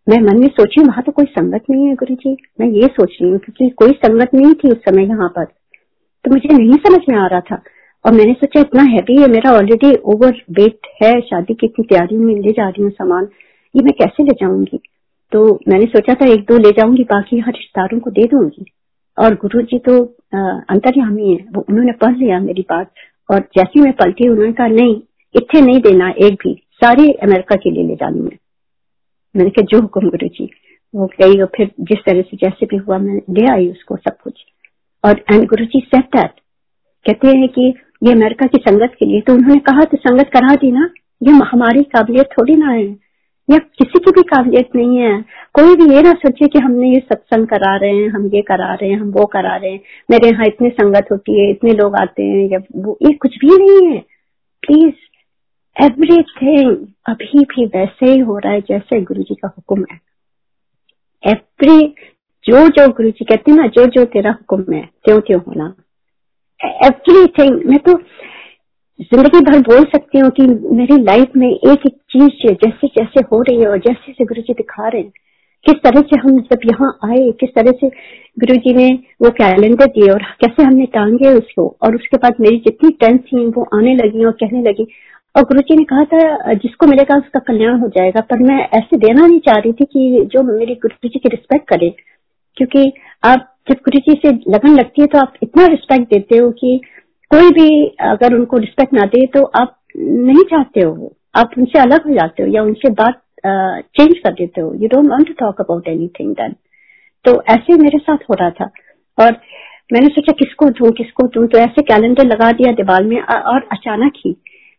मैं मन में सोची, वहाँ तो कोई संगत नहीं है गुरु जी मैं ये सोच रही हूँ क्योंकि कोई संगत नहीं थी उस समय यहाँ पर। तो मुझे नहीं समझ में आ रहा था। और मैंने सोचा, इतना हैवी है, मेरा ऑलरेडी ओवर वेट है, शादी की इतनी तैयारी में ले जा रही हूँ सामान। ये मैं कैसे ले जाऊँगी? तो मैंने सोचा था, एक दो ले जाऊँगी, बाकी यहाँ रिश्तेदारों को दे दूँगी। और गुरु जी तो अंतर्यामी है। वो, उन्होंने पढ़ लिया मेरी बात। और जैसी मैं पलटी, उन्होंने कहा, नहीं इतने नहीं देना, एक भी। सारे अमेरिका के लिए ले जानी है मैंने कहा, जो हुक्म गुरु जी, वो गई और फिर जिस तरह से जैसे भी हुआ, मैं ले आई उसको सब कुछ। और एंड गुरु जी सेट कहते हैं कि ये अमेरिका की संगत के लिए तो उन्होंने कहा तो संगत करा दी ना। ये हमारी काबिलियत थोड़ी ना है। या किसी की भी काबिलियत नहीं है। कोई भी ये ना सोचे कि हमने ये सत्संग करा रहे हैं, हम ये करा रहे हैं, हम वो करा रहे हैं। मेरे यहाँ इतने संगत होती है, इतने लोग आते हैं, या वो, ये कुछ भी नहीं है। प्लीज़ एवरीथिंग अभी भी वैसे ही हो रहा है जैसे गुरु जी का हुक्म है एवरी जो जो गुरु जी कहते हैं ना जो जो तेरा हुक्म है त्यों त्यों होना एवरीथिंग मैं तो ज़िंदगी भर बोल सकती हूँ कि मेरी लाइफ में एक एक चीज़ जैसे जैसे हो रही है और जैसे जैसे गुरु जी दिखा रहे हैं किस तरह से हम जब यहाँ आए किस तरह से गुरु जी ने वो कैलेंडर दिए और कैसे हमने टांगे उसको और उसके बाद मेरी जितनी टेंथ थी वो आने लगी और कहने लगी और गुरु जी ने कहा था, जिसको मिलेगा उसका कल्याण हो जाएगा, पर मैं ऐसे देना नहीं चाह रही थी कि जो मेरी गुरु जी की रिस्पेक्ट करे। क्योंकि आप जब गुरु जी से लगन लगती है तो आप इतना रिस्पेक्ट देते हो कि कोई भी अगर उनको रिस्पेक्ट ना दे तो आप नहीं चाहते हो। आप उनसे अलग हो जाते हो या उनसे बात चेंज कर देते हो। You don't want to talk about anything then तो ऐसे मेरे साथ हो रहा था। और मैंने सोचा, किसको दू किसको दू? तो ऐसे कैलेंडर लगा दिया दीवार में, और अचानक ही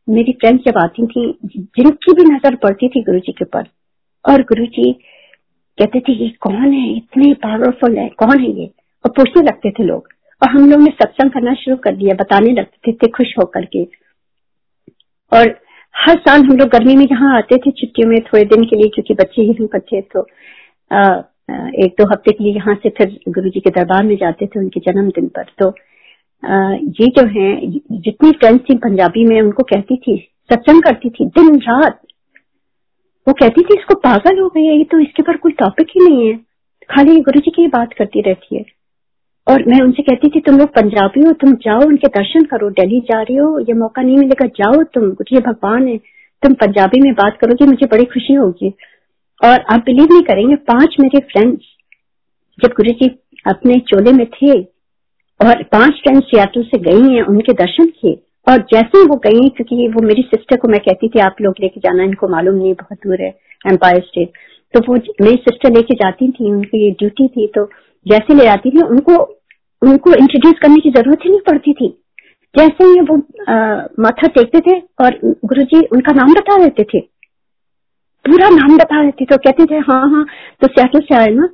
मेरी फ्रेंड जब आती थी जिनकी भी नज़र पड़ती थी गुरु जी के ऊपर और गुरु जी कहते थे ये कौन है? इतने पावरफुल है। कौन है ये? और पूछने लगते थे लोग। और हम लोग ने सत्संग करना शुरू कर दिया बताने लगते थे इतने खुश होकर के। और हर साल हम लोग गर्मी में यहाँ आते थे छुट्टियों में थोड़े दिन के लिए क्योंकि बच्चे ही पर थे तो आ, एक दो हफ़्ते के लिए यहाँ से फिर गुरु जी के दरबार में जाते थे उनके जन्मदिन पर। तो ये जो है, जितनी फ्रेंड्स थी पंजाबी में, उनको कहती थी, सत्संग करती थी, दिन रात। वो कहती थी, इसको पागल हो गई है, ये तो इसके ऊपर कोई टॉपिक ही नहीं है। खाली गुरु जी की बात करती रहती है। और मैं उनसे कहती थी, तुम लोग पंजाबी हो, तुम जाओ, उनके दर्शन करो, दिल्ली जा रही हो, ये मौका नहीं मिलेगा, जाओ तुम, ये भगवान है। तुम पंजाबी में बात करोगे मुझे बड़ी खुशी होगी। और आप बिलीव नहीं करेंगे, पाँच मेरे फ्रेंड्स जब गुरु जी अपने चोले में थे और पाँच फ्रेंड्स सियाटल से गई हैं उनके दर्शन किए। और जैसे ही वो गई क्योंकि वो मेरी सिस्टर को मैं कहती थी आप लोग लेके जाना इनको मालूम नहीं बहुत दूर है एम्पायर स्टेट तो वो मेरी सिस्टर लेके जाती थी उनकी ये ड्यूटी थी तो जैसे ले आती थी उनको उनको इंट्रोड्यूस करने की ज़रूरत ही नहीं पड़ती थी। जैसे ही वो आ, माथा टेकते थे और गुरुजी उनका नाम बता देते थे। पूरा नाम बता देते तो कहते थे हाँ हाँ तो सियाटल से आए ना?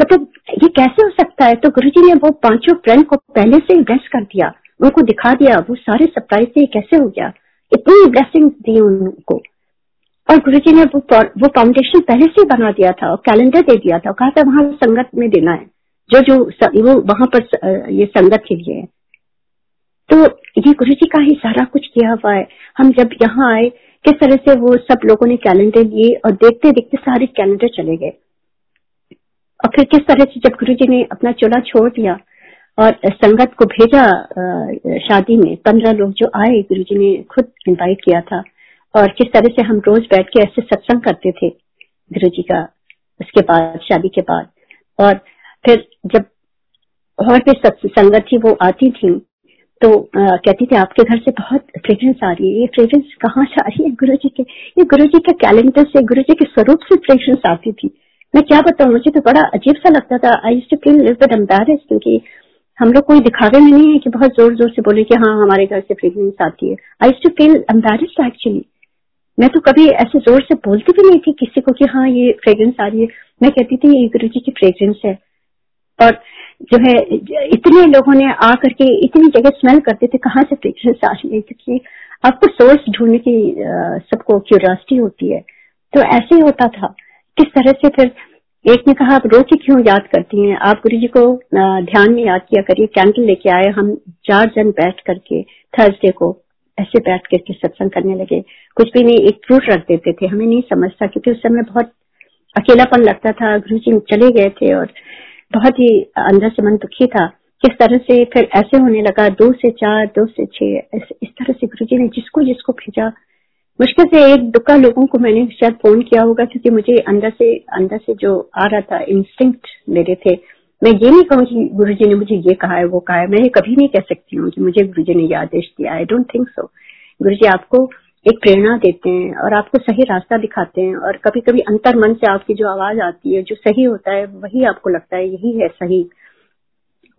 मतलब ये कैसे हो सकता है? तो गुरुजी ने वो पाँचों फ्रेंड को पहले से ही ब्लेस कर दिया। उनको दिखा दिया, वो सारे सरप्राइज़ से कैसे हो गया? इतनी ब्लेसिंग दी उनको। और गुरु जी ने वो वो फाउंडेशन पहले से बना दिया था और कैलेंडर दे दिया था कहा था, वहाँ संगत में देना है। जो जो वो वहाँ पर ये संगत के लिए है। तो ये गुरु जी का ही सारा कुछ किया हुआ है। हम जब यहाँ आए, किस तरह से वो सब लोगों ने कैलेंडर लिए और देखते देखते सारे कैलेंडर चले गए। और फिर किस तरह से जब गुरु जी ने अपना चोला छोड़ दिया और संगत को भेजा शादी में पंद्रह लोग जो आए गुरु जी ने खुद इनवाइट किया था। और किस तरह से हम रोज बैठ के ऐसे सत्संग करते थे गुरु जी का उसके बाद शादी के बाद। और फिर जब और भी संगत थी वो आती थी तो आ, कहती थी आपके घर से बहुत फ्रेग्रेंस आ रही है। ये फ्रेग्रेंस कहाँ से आ रही है गुरु जी के? ये गुरु जी के कैलेंडर से गुरु जी के स्वरूप से फ्रेग्रेंस आती थी। मैं क्या बताऊँ, मुझे तो बड़ा अजीब सा लगता था। आई टू फील एम्बेरेस क्योंकि हम लोग कोई दिखावे में नहीं है कि बहुत ज़ोर ज़ोर से बोले कि हाँ हमारे घर से फ्रेग्रेंस आती है। I too feel embarrassed actually मैं तो कभी ऐसे ज़ोर से बोलती भी नहीं थी किसी को कि हाँ ये फ्रेग्रेंस आ रही है। मैं कहती थी, ये गुरु जी की फ्रेग्रेंस है। और जो है, इतने लोगों ने आ करके इतनी जगह स्मेल करते थे, कहाँ से फ्रेग्रेंस आ रही है? क्योंकि आपको सोर्स ढूँढने की सबको क्यूरियोसिटी होती है। तो ऐसे ही होता था। किस तरह से फिर, एक ने कहा, आप रोज क्यों याद करती हैं? आप गुरु जी को ध्यान में याद किया करिए कैंडल लेके आए, हम चार जन बैठ करके थर्सडे को ऐसे बैठ करके सत्संग करने लगे। कुछ भी नहीं, एक फ्रूट रख देते थे। हमें नहीं समझता, क्योंकि उस समय बहुत अकेलापन लगता था। गुरु जी चले गए थे और बहुत ही अंदर से मन दुखी था। किस तरह से फिर ऐसे होने लगा, दो से चार, दो से छह, इस तरह से गुरु जी ने जिसको जिसको भेजा मुश्किल से एक दुक्का लोगों को मैंने शायद फ़ोन किया होगा, क्योंकि मुझे अंदर से अंदर से जो आ रहा था इंस्टिंक्ट मेरे थे। मैं ये नहीं कहूँ कि गुरु जी ने मुझे ये कहा है, वो कहा है। मैं कभी नहीं कह सकती हूँ कि मुझे गुरु जी ने ये आदेश दिया। आई डोंट थिंक सो गुरु जी आपको एक प्रेरणा देते हैं और आपको सही रास्ता दिखाते हैं और कभी कभी अंतर मन से आपकी जो आवाज़ आती है, जो सही होता है, वही आपको लगता है, यही है सही।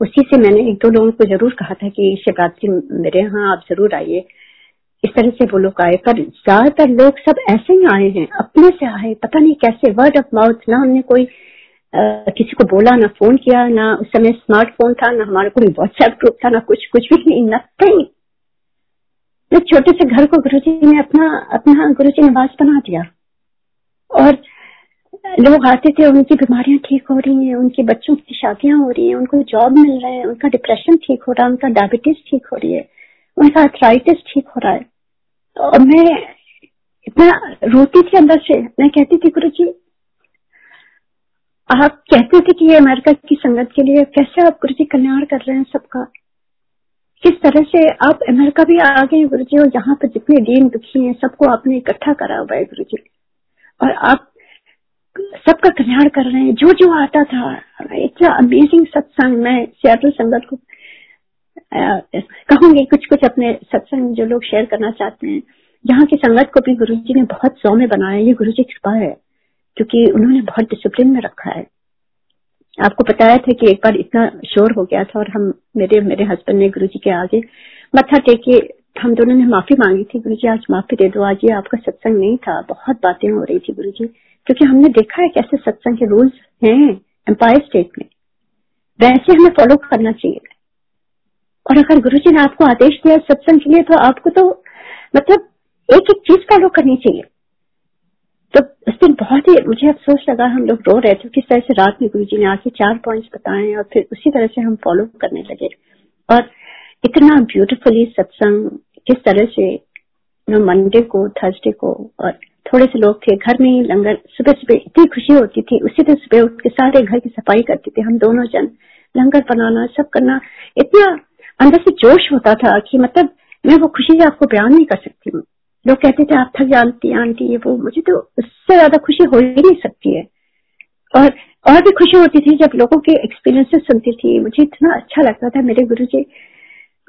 उसी से मैंने एक दो लोगों को ज़रूर कहा था कि शिवरात्रि मेरे यहाँ आप ज़रूर आइए। इस तरह से वो लोग आए। पर ज़्यादातर लोग सब ऐसे ही आए हैं अपने से आए। पता नहीं कैसे वर्ड ऑफ़ माउथ ना हमने कोई आ, किसी को बोला ना फ़ोन किया ना उस समय स्मार्टफ़ोन था ना हमारा कोई व्हाट्सएप ग्रुप था ना कुछ कुछ भी नहीं नथिंग एक छोटे से घर को गुरुजी ने अपना अपना गुरुजी ने वास बना दिया। और लोग आते थे उनकी बीमारियाँ ठीक हो रही हैं उनके बच्चों की शादियाँ हो रही हैं उनको जॉब मिल रहे हैं उनका डिप्रेशन ठीक हो रहा है उनका डायबिटीज़ ठीक हो रही है। उनका अर्थराइटिस ठीक हो रहा है। और मैं इतना रोती थी अंदर से। मैं कहती थी गुरु जी आप कहते थे कि ये अमेरिका की संगत के लिए कैसे आप गुरु जी कल्याण कर रहे हैं सबका? किस तरह से आप अमेरिका भी आ गए गुरु जी और यहाँ पर जितने दीन दुखी हैं, सबको आपने इकट्ठा करा हुआ है गुरु जी और आप सबका कल्याण कर रहे हैं। जो जो आता था, इतना अमेजिंग सत्संग। मैं सियाटल संगत को कहूँगी कुछ कुछ अपने सत्संग जो लोग शेयर करना चाहते हैं। यहाँ की संगत को भी गुरु जी ने बहुत सौम्य बनाया, ये गुरु जी कृपा है, क्योंकि उन्होंने बहुत डिसिप्लिन में रखा है। आपको बताया था कि एक बार इतना शोर हो गया था और हम, मेरे मेरे हस्बैंड ने गुरु जी के आगे मत्था टेके, हम दोनों ने माफ़ी मांगी थी गुरु जी आज माफ़ी दे दो, आज ये आपका सत्संग नहीं था, बहुत बातें हो रही थी गुरु जी क्योंकि हमने देखा है कैसे सत्संग के रूल्स हैं एम्पायर स्टेट में। वैसे हमें फॉलो करना चाहिए। और अगर गुरु जी ने आपको आदेश दिया सत्संग के लिए तो आपको तो मतलब एक एक चीज़ फॉलो करनी चाहिए। तो उस दिन बहुत ही मुझे अफसोस लगा, हम लोग रो रहे थे, किस तरह से रात में गुरु जी ने आके चार पॉइंट्स बताए और फिर उसी तरह से हम फॉलो करने लगे। और इतना ब्यूटीफुली सत्संग, किस तरह से मंडे को थर्सडे को, और थोड़े से लोग थे, घर में ही लंगर, सुबह सुबह इतनी खुशी होती थी, उसी दिन सुबह उठ के सारे घर की सफ़ाई करते थे, हम दोनों जन, लंगर बनाना, सब करना, इतना अंदर से जोश होता था कि मतलब मैं वो खुशी आपको बयान नहीं कर सकती हूँ। लोग कहते थे, आप थक जानती आंटी, ये वो। मुझे तो उससे ज़्यादा खुशी हो ही नहीं सकती है। और और भी खुशी होती थी जब लोगों के एक्सपीरियंसेस सुनती थी। मुझे इतना अच्छा लगता था मेरे गुरु जी।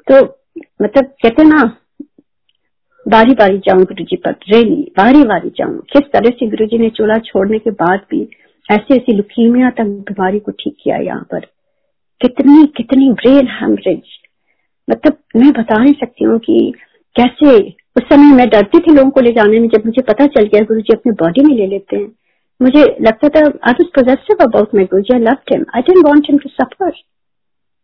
तो मतलब कहते ना, बारी बारी जाऊँ गुरु जी पर रेली बारी बारी जाऊँ। किस तरह से गुरु जी ने चूल्हा छोड़ने के बाद भी ऐसी ऐसी लुकीमिया तक बीमारी को ठीक किया यहाँ पर। कितनी कितनी ब्रेन हेमरेज मतलब मैं बता नहीं सकती हूँ कि कैसे। उस समय मैं डरती थी लोगों को ले जाने में, जब मुझे पता चल गया गुरु जी अपने बॉडी में ले लेते हैं। मुझे लगता था I was possessive about my guru ji I loved him I didn't want him to suffer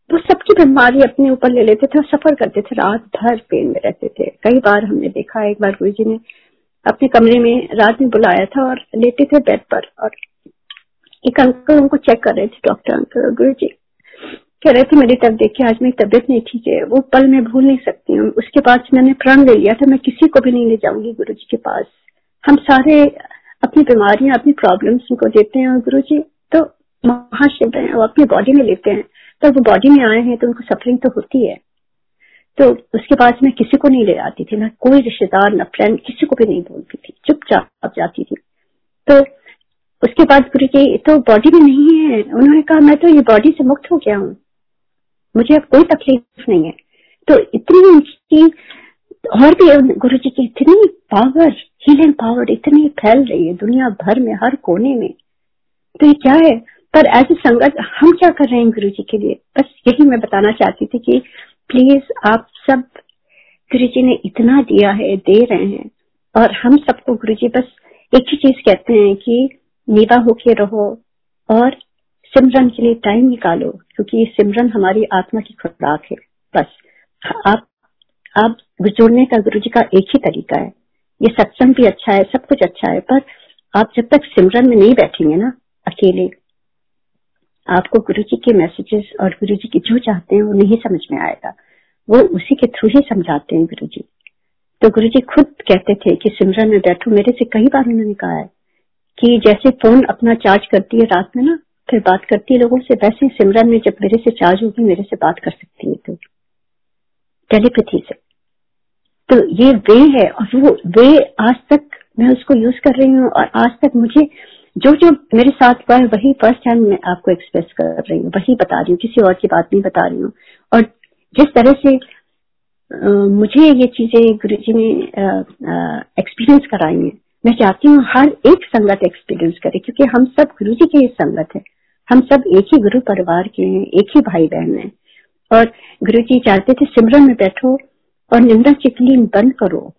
वो सबकी बीमारी अपने ऊपर ले लेते थे और सफ़र करते थे, रात भर पेन में रहते थे। कई बार हमने देखा, एक बार गुरु जी ने अपने कमरे में रात में बुलाया था और लेटे थे बेड पर और एक अंकल उनको चेक कर रहे थे डॉक्टर अंकल गुरु जी कह रहे थे, मेरी तब देखिए, आज मेरी तबियत नहीं ठीक है, वो पल मैं भूल नहीं सकती हूँ। उसके बाद मैंने प्रण ले लिया था, मैं किसी को भी नहीं ले जाऊँगी गुरु जी के पास। हम सारे अपनी बीमारियाँ, अपनी प्रॉब्लम्स उनको देते हैं गुरु जी तो महाशिव हैं, वो अपनी बॉडी में लेते हैं। तो वो बॉडी में आए हैं तो उनको सफरिंग तो होती है। तो उसके बाद मैं किसी को नहीं ले जाती थी ना कोई रिश्तेदार, ना फ्रेंड किसी को भी नहीं बोलती थी, चुपचाप जाती थी। तो उसके बाद गुरु जी तो बॉडी में नहीं है। उन्होंने कहा, मैं तो ये बॉडी से मुक्त हो गया हूँ। मुझे अब कोई तकलीफ़ नहीं है। तो इतनी उनकी और भी गुरु जी की इतनी पावर हीलिंग पावर इतनी फैल रही है दुनिया भर में, हर कोने में। तो ये क्या है? पर एज ए संगत, हम क्या कर रहे हैं गुरु जी के लिए? बस यही मैं बताना चाहती थी कि प्लीज़ आप सब गुरु जी ने इतना दिया है, दे रहे हैं। और हम सबको गुरु जी बस एक ही चीज़ कहते हैं कि नीवा होके रहो और सिमरन के लिए टाइम निकालो, क्योंकि सिमरन हमारी आत्मा की खुराक है। बस, आप आप जुड़ने का गुरु जी का एक ही तरीका है। ये सत्संग भी अच्छा है, सब कुछ अच्छा है, पर आप जब तक सिमरन में नहीं बैठेंगे ना, अकेले, आपको गुरु जी के मैसेजेस और गुरु जी की जो चाहते हैं वो नहीं समझ में आएगा। वो उसी के थ्रू ही समझाते हैं गुरु जी तो गुरु जी खुद कहते थे कि सिमरन में बैठो, मेरे से कई बार उन्होंने कहा है कि जैसे फ़ोन अपना चार्ज करती है रात में ना फिर बात करती है लोगों से वैसे ही सिमरन में जब मेरे से चार्ज होगी मेरे से बात कर सकती है तो। टेलीपैथी से। तो ये वे है और वो वे आज तक मैं उसको यूज़ कर रही हूँ और आज तक मुझे जो जो मेरे साथ हुआ है वही फ़र्स्ट हैंड मैं आपको एक्सप्रेस कर रही हूँ वही बता रही हूँ किसी और की बात नहीं बता रही हूँ। और जिस तरह से आ, मुझे ये चीज़ें गुरु जी ने एक्सपीरियंस कराई हैं मैं चाहती हूँ हर एक संगत एक्सपीरियंस करे क्योंकि हम सब गुरु जी की संगत है। हम सब एक ही गुरु परिवार के हैं, एक ही भाई बहन हैं। और गुरु जी चाहते थे सिमरन में बैठो और निंदा चिकली बंद करो।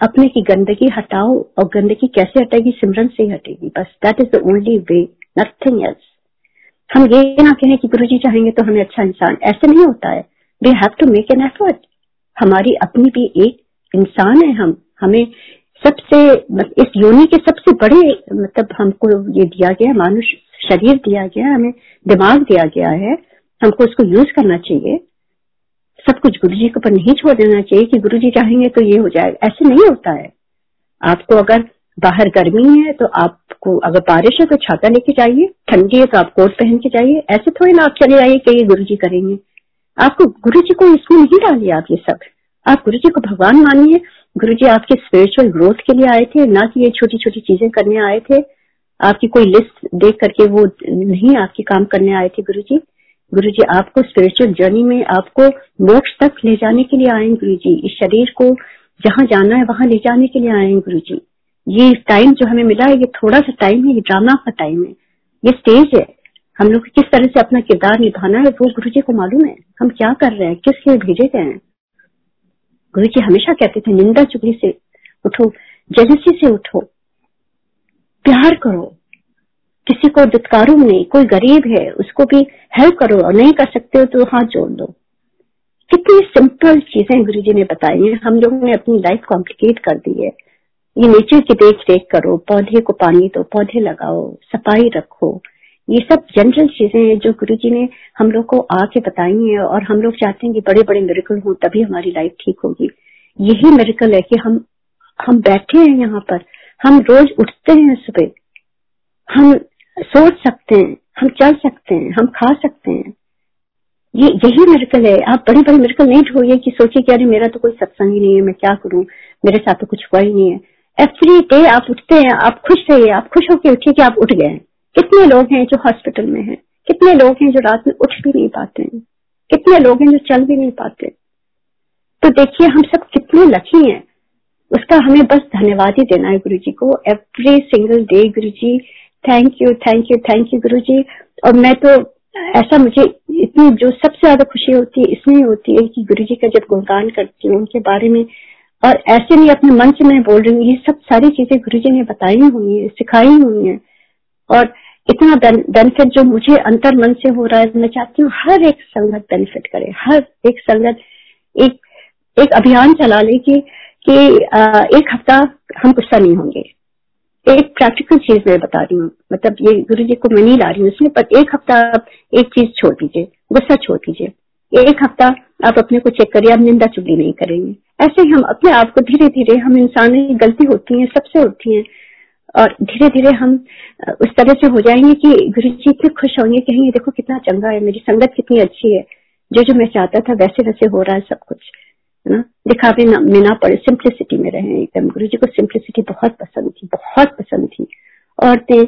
अपने की गंदगी हटाओ और गंदगी कैसे हटेगी? सिमरन से ही हटेगी। बस that is the only way nothing else हम ये ना कहें कि गुरु जी चाहेंगे तो हमें अच्छा इंसान। ऐसे नहीं होता है। We have to make an effort हमारी अपनी भी एक इंसान है हम। हमें सबसे इस योनि के सबसे बड़े मतलब हमको ये दिया गया, मानुष, शरीर दिया गया, हमें दिमाग दिया गया है, हमको उसको यूज़ करना चाहिए। सब कुछ गुरु जी के ऊपर नहीं छोड़ देना चाहिए कि गुरु जी चाहेंगे तो ये हो जाएगा ऐसे नहीं होता है। आपको अगर बाहर गर्मी है तो आपको अगर बारिश है तो छाता लेके जाइए, ठंडी है तो आप कोट पहन के जाइए। ऐसे थोड़ी ना आप चले आइए कि ये गुरु जी करेंगे। आपको गुरु जी को इसमें नहीं डालिए आप ये सब। आप गुरु जी को भगवान मानिए। गुरु जी आपके स्पिरिचुअल ग्रोथ के लिए आए थे, ना कि ये छोटी छोटी चीज़ें करने आए थे। आपकी कोई लिस्ट देख करके वो नहीं आपके काम करने आए थे गुरु जी गुरु जी आपको स्पिरिचुअल जर्नी में आपको मोक्ष तक ले जाने के लिए आए गुरु जी इस शरीर को जहाँ जाना है, वहाँ ले जाने के लिए आए गुरु जी ये टाइम जो हमें मिला है, ये थोड़ा सा टाइम है, ये ड्रामा का टाइम है। ये स्टेज है। हम लोग किस तरह से अपना किरदार निभाना है, वो गुरु जी को मालूम है। हम क्या कर रहे हैं, किस लिए भेजे गए हैं? गुरु जी हमेशा कहते थे, निंदा चुगली से उठो जलसी से उठो, प्यार करो। किसी को दुत्कारो नहीं कोई गरीब है, उसको भी हेल्प करो और नहीं कर सकते हो तो हाथ जोड़ दो। कितनी सिंपल चीज़ें गुरु जी ने बताई हम लोगों ने अपनी लाइफ कॉम्प्लिकेट कर दी है। ये नेचर की देख रेख करो, पौधे को पानी दो, पौधे लगाओ, सफ़ाई रखो। ये सब जनरल चीज़ें हैं जो गुरु जी ने हम लोग को आके बताई हैं और हम लोग चाहते हैं कि बड़े बड़े मेरिकल हो, तभी हमारी लाइफ ठीक होगी। यही मेरिकल है कि हम हम बैठे हैं यहाँ पर। हम रोज उठते हैं सुबह। हम सोच सकते हैं, हम चल सकते हैं, हम खा सकते हैं। ये, यही मेरिकल है। आप बड़ी बड़ी मेरिकल नहीं ढूंढिए कि सोचिए कि अरे मेरा तो कोई सत्संग ही नहीं है, मैं क्या करूँ? मेरे साथ तो कुछ हुआ ही नहीं है। एवरी डे आप उठते हैं, आप खुश रहिए, आप खुश होकर उठिए कि आप उठ गए कितने लोग हैं जो हॉस्पिटल में हैं? कितने लोग हैं जो रात में उठ भी नहीं पाते हैं? कितने लोग हैं जो चल भी नहीं पाते? तो देखिए, हम सब कितने लकी हैं। उसका हमें बस धन्यवाद ही देना है गुरु जी को। Every single day guru ji thank you thank you thank you guru ji और मैं तो ऐसा मुझे इतनी, जो सबसे ज़्यादा खुशी होती है, इसमें होती है कि गुरु जी का जब गुणगान करती हूँ, उनके बारे में, और ऐसे नहीं अपने मन से मैं बोल रही हूँ, ये सब सारी चीज़ें गुरु जी ने बताई हुई है, सिखाई हुई है। और इतना बेनिफिट जो मुझे अंतर मन से हो रहा है, मैं चाहती हूँ हर एक संगत बेनिफिट करे, हर एक संगत एक एक अभियान चला ले कि कि एक हफ़्ता हम गुस्सा नहीं होंगे। एक प्रैक्टिकल चीज़ मैं बता रही हूँ मतलब ये गुरु जी को मैं नहीं ला रही हूँ इसमें पर एक हफ़्ता आप एक चीज़ छोड़ दीजिए, गुस्सा छोड़ दीजिए। एक हफ़्ता आप अपने को चेक करिए, आप निंदा चुगली नहीं करेंगे। ऐसे ही हम अपने आप को धीरे धीरे हम इंसान गलती होती है, सबसे होती है। और धीरे धीरे हम उस तरह से हो जाएँगे कि गुरु जी इतने खुश होंगे कहेंगे, देखो कितना चंगा है, मेरी संगत कितनी अच्छी है। जो जो मैं चाहता था वैसे वैसे हो रहा है सब कुछ। है ना? दिखावे में ना पड़े सिंप्लिसिटी में रहे एकदम। गुरु जी को सिंप्लिसिटी बहुत पसंद थी, बहुत पसंद थी। औरतें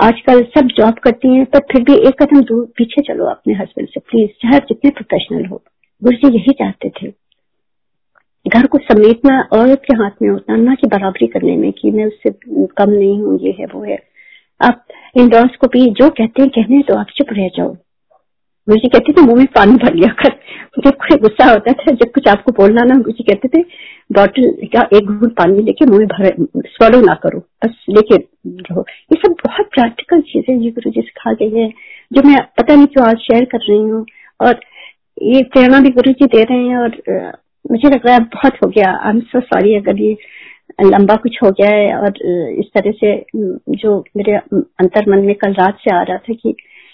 आजकल सब जॉब करती हैं, पर फिर भी एक कदम दूर, पीछे चलो अपने हस्बैंड से प्लीज़ चाहे जितने प्रोफेशनल हो। गुरु जी यही चाहते थे। घर को समेटना औरत के हाथ में होता ना कि बराबरी करने में कि मैं उससे कम नहीं हूँ, ये है, वो है। आप भी जो कहते हैं कहने तो आप चुप रह जाओ। गुरु कहते थे, मुँह में पानी भर लिया कर। जब कोई गुस्सा होता था, जब कुछ आपको बोलना ना गुरु कहते थे, बॉटल का एक घूट पानी लेके मुँह में भर स्वलो ना करो, बस लेके रहो। ये सब बहुत प्रैक्टिकल चीज़ें ये गुरु जी सिखा गई है, जो मैं, पता नहीं क्यों आज शेयर कर रही हूँ। और ये प्रेरणा भी गुरु जी दे रहे हैं और मुझे लग रहा है बहुत हो गया। आई एम सो सॉरी अगर ये लंबा कुछ हो गया है और इस तरह से जो मेरे अंतर मन में कल रात से आ रहा था कि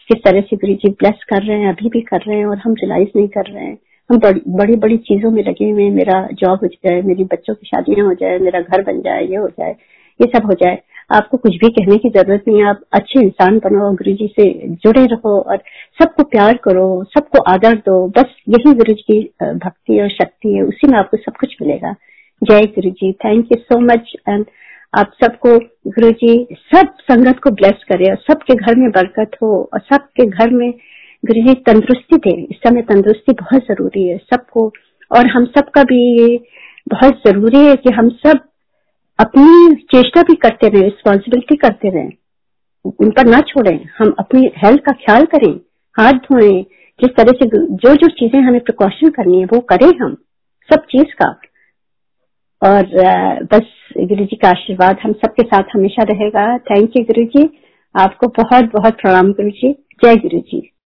किस तरह से गुरु जी ब्लेस कर रहे हैं, अभी भी कर रहे हैं और हम रिलाइज नहीं कर रहे हैं। हम बड़ी बड़ी बड़ी चीज़ों में लगे हुए मेरा जॉब हो जाए, मेरी बच्चों की शादियाँ हो जाए, मेरा घर बन जाए, ये हो जाए, ये सब हो जाए। आपको कुछ भी कहने की ज़रूरत नहीं है। आप अच्छे इंसान बनो, गुरु जी से जुड़े रहो और सबको प्यार करो, सबको आदर दो। बस यही गुरु जी की भक्ति और शक्ति है। उसी में आपको सब कुछ मिलेगा। जय guru ji. Thank you so much and आप सबको गुरु जी सब संगत को ब्लेस करे और सबके घर में बरकत हो और सबके घर में गुरु जी तंदुरुस्ती दे। इस समय तंदुरुस्ती बहुत ज़रूरी है। सबको और हम सबका भी ये बहुत ज़रूरी है कि हम सब अपनी चेष्टा भी करते रहे रिस्पॉन्सिबिलिटी करते रहे। उन पर ना छोड़ें। हम अपनी हेल्थ का ख्याल करें, हाथ धोएँ, जिस तरह से जो जो चीज़ें हमें प्रिकॉशन करनी है, वो करें हम, सब चीज़ का। और बस गुरु जी का आशीर्वाद हम सबके साथ हमेशा रहेगा। थैंक यू गुरु जी। आपको बहुत बहुत प्रणाम गुरु जी। जय गुरु जी।